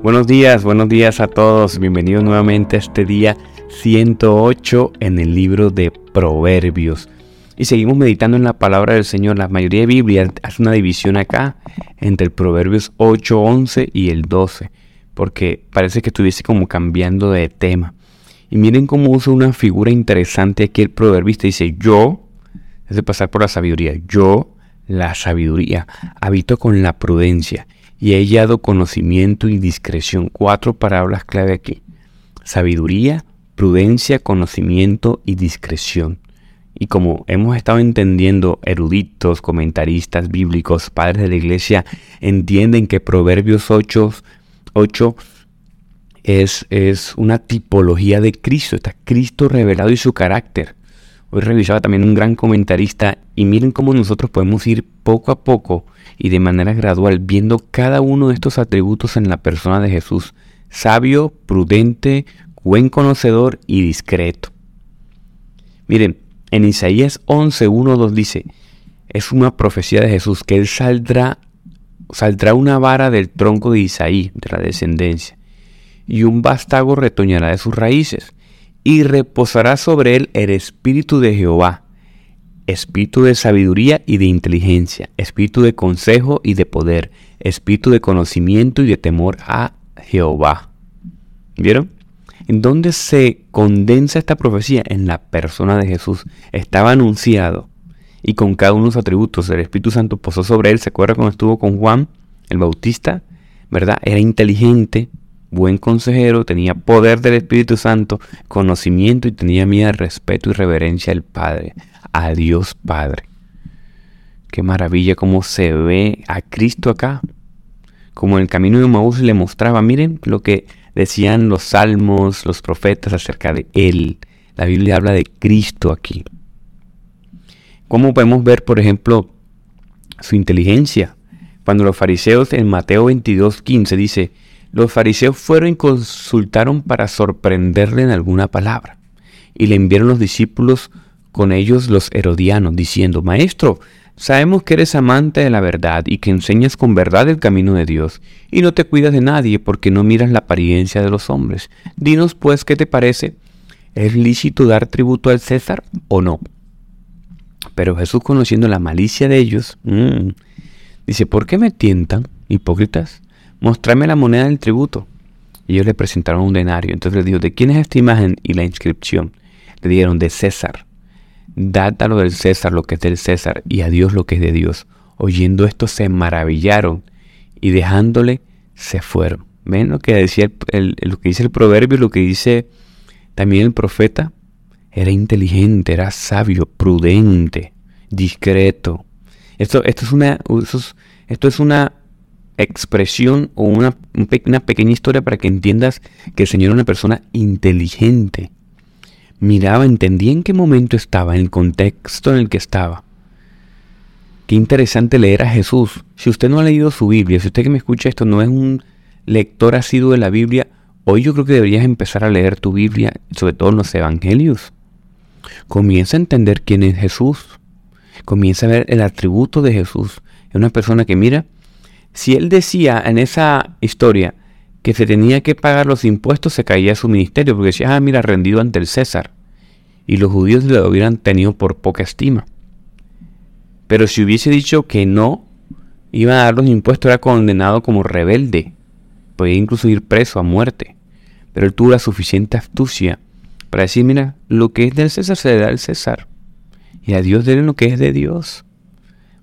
Buenos días, buenos días a todos. Bienvenidos nuevamente a este día 108 en el libro de Proverbios. Y seguimos meditando en la palabra del Señor. La mayoría de Biblia hace una división acá entre el Proverbios 8, 11 y el 12, porque parece que estuviese como cambiando de tema. Y miren cómo usa una figura interesante aquí el proverbista. Dice, yo, es de pasar por la sabiduría, yo, la sabiduría, habito con la prudencia y he hallado conocimiento y discreción. Cuatro palabras clave aquí. Sabiduría, prudencia, conocimiento y discreción. Y como hemos estado entendiendo, eruditos, comentaristas bíblicos, padres de la iglesia, entienden que Proverbios 8, 8 es, es una tipología de Cristo, está Cristo revelado y su carácter. Hoy revisaba también un gran comentarista y miren cómo nosotros podemos ir poco a poco y de manera gradual viendo cada uno de estos atributos en la persona de Jesús. Sabio, prudente, buen conocedor y discreto. Miren, en Isaías 11, 1, 2 dice, es una profecía de Jesús, que él saldrá, saldrá una vara del tronco de Isaí, de la descendencia, y un vástago retoñará de sus raíces, y reposará sobre él el espíritu de Jehová, espíritu de sabiduría y de inteligencia, espíritu de consejo y de poder, espíritu de conocimiento y de temor a Jehová. ¿Vieron? ¿En dónde se condensa esta profecía? En la persona de Jesús. Estaba anunciado y con cada uno de los atributos. El Espíritu Santo posó sobre él. ¿Se acuerda cuando estuvo con Juan, el Bautista? ¿Verdad? Era inteligente, buen consejero, tenía poder del Espíritu Santo, conocimiento y tenía miedo, respeto y reverencia al Padre, a Dios Padre. Qué maravilla cómo se ve a Cristo acá. Como en el camino de Maús le mostraba, miren lo que decían los salmos, los profetas acerca de Él. La Biblia habla de Cristo aquí. ¿Cómo podemos ver, por ejemplo, su inteligencia? Cuando los fariseos en Mateo 22, 15 dice, los fariseos fueron y consultaron para sorprenderle en alguna palabra. Y le enviaron los discípulos con ellos los herodianos, diciendo, Maestro, Sabemos que eres amante de la verdad y que enseñas con verdad el camino de Dios, y no te cuidas de nadie porque no miras la apariencia de los hombres. Dinos pues qué te parece. ¿Es lícito dar tributo al César o no? Pero Jesús, conociendo la malicia de ellos, mm, dice, ¿por qué me tientan, hipócritas? Mostrame la moneda del tributo. Y ellos le presentaron un denario. Entonces le dijo, ¿de quién es esta imagen y la inscripción? Le dieron, de César. Dad a lo del César lo que es del César y a Dios lo que es de Dios. Oyendo esto se maravillaron y dejándole se fueron. ¿Ven lo que, decía lo que dice el proverbio, lo que dice también el profeta? Era inteligente, era sabio, prudente, discreto. Esto, esto, es, una, esto es una expresión o una, una pequeña historia para que entiendas que el Señor es una persona inteligente miraba, entendía en qué momento estaba, en el contexto en el que estaba. Qué interesante leer a Jesús. Si usted no ha leído su Biblia, si usted que me escucha esto no es un lector asiduo de la Biblia, hoy yo creo que deberías empezar a leer tu Biblia, sobre todo en los Evangelios. Comienza a entender quién es Jesús. Comienza a ver el atributo de Jesús. Es una persona que mira, si él decía en esa historia, que se tenía que pagar los impuestos, se caía su ministerio, porque decía, ah, mira, rendido ante el César. Y los judíos lo hubieran tenido por poca estima. Pero si hubiese dicho que no iba a dar los impuestos, era condenado como rebelde. Podía incluso ir preso a muerte. Pero él tuvo la suficiente astucia para decir, mira, lo que es del César se le da al César. Y a Dios dele lo que es de Dios.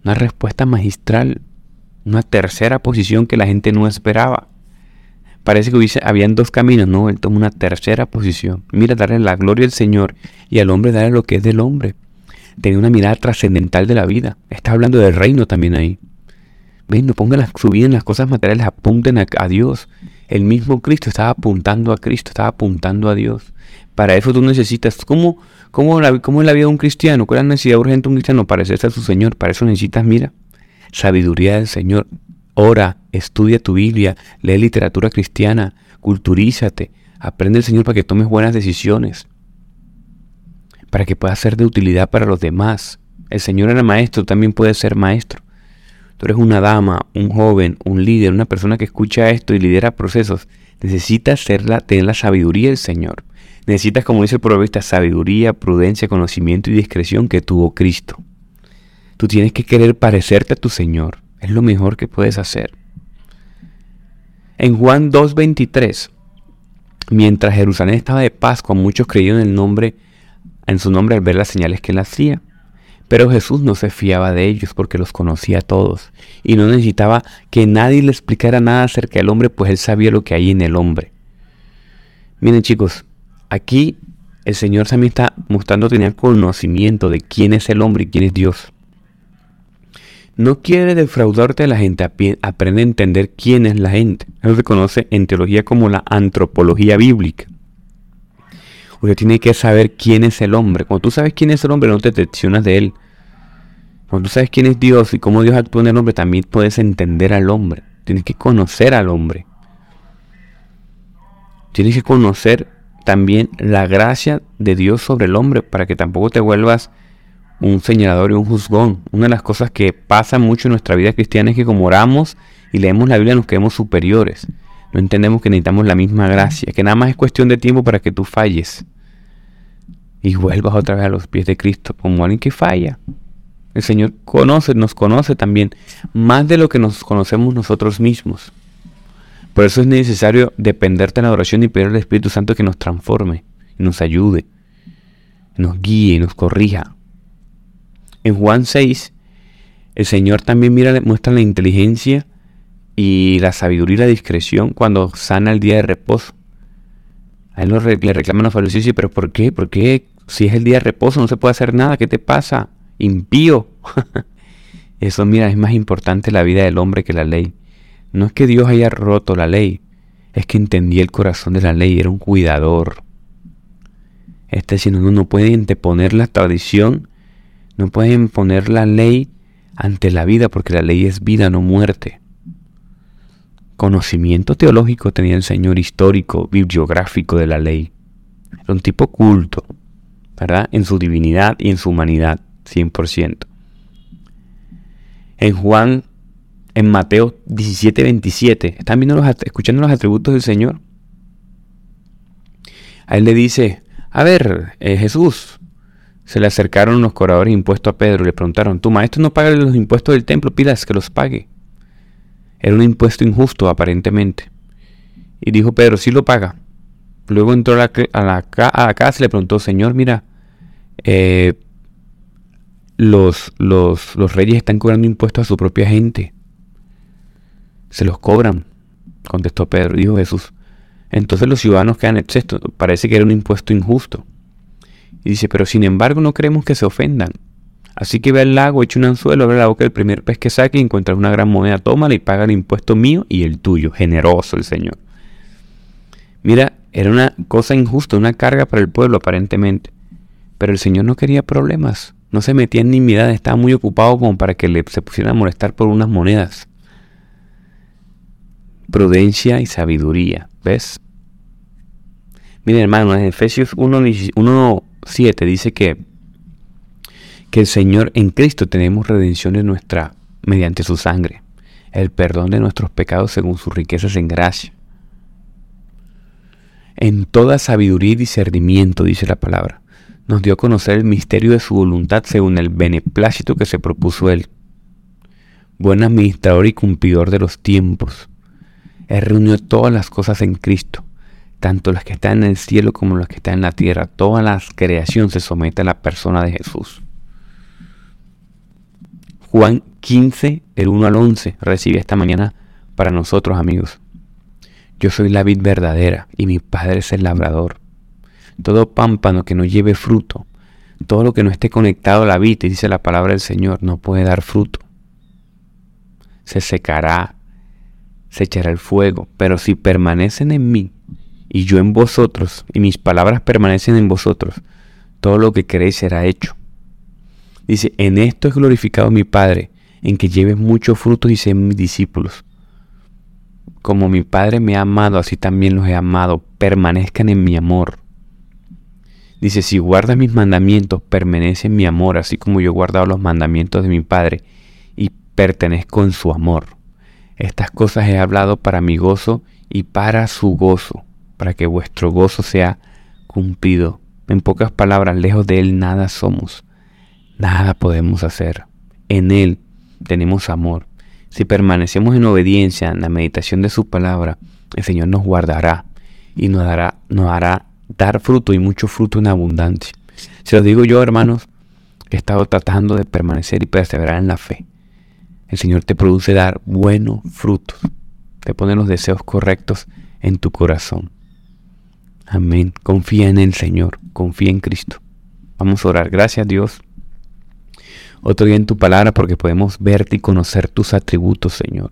Una respuesta magistral. Una tercera posición que la gente no esperaba parece que hubiese, habían dos caminos, no, él toma una tercera posición. Mira, darle la gloria al Señor y al hombre darle lo que es del hombre. Tenía una mirada trascendental de la vida. Está hablando del reino también ahí. Ven, no pongan su vida en las cosas materiales, apunten a, Dios. El mismo Cristo estaba apuntando a Cristo, estaba apuntando a Dios. Para eso tú necesitas, ¿cómo, cómo, cómo es la vida de un cristiano? ¿Cuál es la necesidad urgente de un cristiano? Parecerse a su Señor. Para eso necesitas, mira, sabiduría del Señor. Ora, estudia tu Biblia, lee literatura cristiana, culturízate, aprende el Señor para que tomes buenas decisiones, para que puedas ser de utilidad para los demás. El Señor era maestro, también puede ser maestro. tú eres una dama, un joven, un líder, una persona que escucha esto y lidera procesos, necesitas ser tener la sabiduría del Señor. Necesitas, como dice el proverbista, sabiduría, prudencia, conocimiento y discreción que tuvo Cristo. Tú tienes que querer parecerte a tu Señor. Es lo mejor que puedes hacer. En Juan 2.23, mientras Jerusalén estaba de paz, con muchos creyeron en el nombre, en su nombre al ver las señales que él hacía. Pero Jesús no se fiaba de ellos porque los conocía a todos y no necesitaba que nadie le explicara nada acerca del hombre, pues él sabía lo que hay en el hombre. Miren chicos, aquí el Señor también está mostrando tener conocimiento de quién es el hombre y quién es Dios. No quiere defraudarte a la gente, aprende a entender quién es la gente. Eso se conoce en teología como la antropología bíblica. Usted tiene que saber quién es el hombre. Cuando tú sabes quién es el hombre, no te decepcionas de él. Cuando tú sabes quién es Dios y cómo Dios actúa en el hombre, también puedes entender al hombre. Tienes que conocer al hombre. Tienes que conocer también la gracia de Dios sobre el hombre para que tampoco te vuelvas un señalador y un juzgón. Una de las cosas que pasa mucho en nuestra vida cristiana es que como oramos y leemos la Biblia nos quedamos superiores. No entendemos que necesitamos la misma gracia, que nada más es cuestión de tiempo para que tú falles y vuelvas otra vez a los pies de Cristo como alguien que falla. El Señor conoce, nos conoce también más de lo que nos conocemos nosotros mismos. Por eso es necesario dependerte en la oración y pedir al Espíritu Santo que nos transforme, nos ayude, nos guíe y nos corrija. En Juan 6, el Señor también mira, muestra la inteligencia y la sabiduría y la discreción cuando sana el día de reposo. A él le reclaman los fariseos y pero ¿por qué? ¿Por qué? Si es el día de reposo no se puede hacer nada, ¿qué te pasa? Impío. Eso, mira, es más importante la vida del hombre que la ley. No es que Dios haya roto la ley, es que entendía el corazón de la ley, era un cuidador. Este diciendo, uno no puede anteponer la tradición no pueden poner la ley ante la vida porque la ley es vida, no muerte. Conocimiento teológico tenía el Señor histórico, bibliográfico de la ley. Era un tipo culto, ¿verdad? En su divinidad y en su humanidad, 100%. En Juan, en Mateo 17, 27, ¿están viendo los, escuchando los atributos del Señor? A él le dice, a ver, eh, Jesús, se le acercaron los cobradores impuestos a Pedro y le preguntaron, tu maestro no paga los impuestos del templo, pidas que los pague. Era un impuesto injusto aparentemente. Y dijo Pedro, sí lo paga. Luego entró a la, a la, casa y le preguntó, Señor, mira, eh, los, reyes están cobrando impuestos a su propia gente. Se los cobran, contestó Pedro. Dijo Jesús. Entonces los ciudadanos quedan exceptos. Parece que era un impuesto injusto. Y dice, pero sin embargo no queremos que se ofendan. Así que ve al lago, echa un anzuelo, abre la boca del primer pez que saque y encuentras una gran moneda, tómala y paga el impuesto mío y el tuyo. Generoso el Señor. Mira, era una cosa injusta, una carga para el pueblo aparentemente. Pero el Señor no quería problemas. No se metía en nimiedad, estaba muy ocupado como para que le, se pusieran a molestar por unas monedas. Prudencia y sabiduría, ¿ves? Miren hermano, en Efesios 1, 1 7 dice que, que el Señor en Cristo tenemos redención de nuestra mediante su sangre, el perdón de nuestros pecados según sus riquezas en gracia. En toda sabiduría y discernimiento, dice la palabra, nos dio a conocer el misterio de su voluntad según el beneplácito que se propuso Él. Buen administrador y cumplidor de los tiempos. Él reunió todas las cosas en Cristo tanto las que están en el cielo como las que están en la tierra, toda la creación se somete a la persona de Jesús. Juan 15, del 1 al 11, recibe esta mañana para nosotros amigos. Yo soy la vid verdadera y mi Padre es el labrador. Todo pámpano que no lleve fruto, todo lo que no esté conectado a la vid, dice la palabra del Señor, no puede dar fruto. Se secará, se echará el fuego, pero si permanecen en mí y yo en vosotros, y mis palabras permanecen en vosotros, todo lo que queréis será hecho. Dice, en esto es glorificado mi Padre, en que lleves mucho fruto y sean mis discípulos. Como mi Padre me ha amado, así también los he amado, permanezcan en mi amor. Dice, si guardas mis mandamientos, permanece en mi amor, así como yo he guardado los mandamientos de mi Padre, y pertenezco en su amor. Estas cosas he hablado para mi gozo y para su gozo, para que vuestro gozo sea cumplido. En pocas palabras, lejos de Él nada somos, nada podemos hacer. En Él tenemos amor. Si permanecemos en obediencia en la meditación de su palabra, el Señor nos guardará y nos dará, nos hará dar fruto y mucho fruto en abundancia. Se lo digo yo, hermanos, he estado tratando de permanecer y perseverar en la fe. El Señor te produce dar buenos frutos, te pone los deseos correctos en tu corazón. Amén. Confía en el Señor, confía en Cristo. Vamos a orar. Gracias Dios. Otro día en tu palabra porque podemos verte y conocer tus atributos, Señor.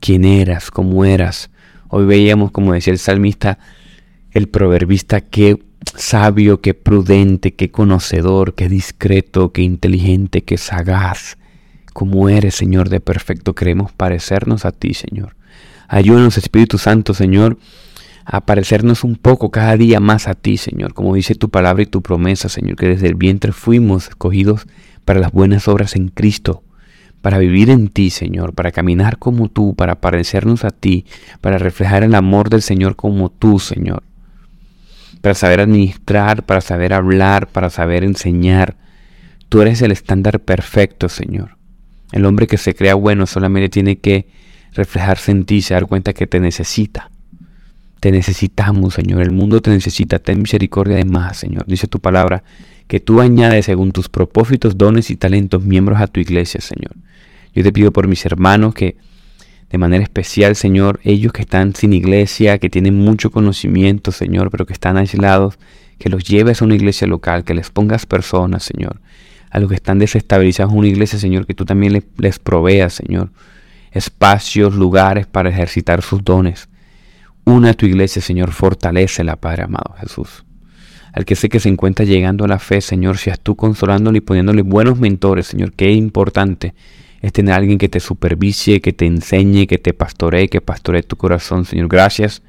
Quién eras, cómo eras. Hoy veíamos, como decía el salmista, el proverbista, qué sabio, qué prudente, qué conocedor, qué discreto, qué inteligente, qué sagaz como eres, Señor, de perfecto. Queremos parecernos a ti, Señor. Ayúdanos, Espíritu Santo, Señor, a parecernos un poco cada día más a ti, Señor. Como dice tu palabra y tu promesa, Señor, que desde el vientre fuimos escogidos para las buenas obras en Cristo, para vivir en ti, Señor, para caminar como tú, para parecernos a ti, para reflejar el amor del Señor como tú, Señor. Para saber administrar, para saber hablar, para saber enseñar. Tú eres el estándar perfecto, Señor. El hombre que se crea bueno solamente tiene que reflejarse en ti, se dar cuenta que te necesita. Te necesitamos, Señor. El mundo te necesita. Ten misericordia de más, Señor. Dice tu palabra que tú añades según tus propósitos, dones y talentos miembros a tu iglesia, Señor. Yo te pido por mis hermanos que de manera especial, Señor, ellos que están sin iglesia, que tienen mucho conocimiento, Señor, pero que están aislados, que los lleves a una iglesia local, que les pongas personas, Señor, a los que están desestabilizados en una iglesia, Señor, que tú también les, proveas, Señor, espacios, lugares para ejercitar sus dones. Una a tu iglesia, Señor, fortalecela, Padre amado Jesús. Al que sé que se encuentra llegando a la fe, Señor, seas tú consolándole y poniéndole buenos mentores, Señor. Qué importante es tener a alguien que te supervise, que te enseñe, que te pastoree, que pastoree tu corazón, Señor. Gracias.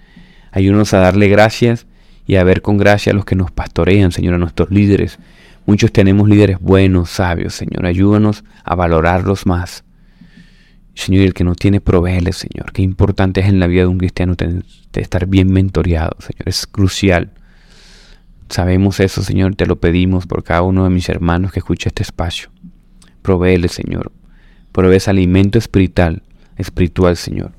Ayúdanos a darle gracias y a ver con gracia a los que nos pastorean, Señor, a nuestros líderes, Muchos tenemos líderes buenos, sabios, Señor. Ayúdanos a valorarlos más. Señor, el que no tiene, proveele, Señor. Qué importante es en la vida de un cristiano tener, estar bien mentoreado, Señor. Es crucial. Sabemos eso, Señor. Te lo pedimos por cada uno de mis hermanos que escucha este espacio. Proveele, Señor. Provees alimento espiritual, espiritual, Señor.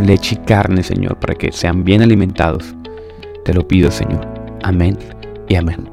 Leche y carne, Señor, para que sean bien alimentados. Te lo pido, Señor. Amén y amén.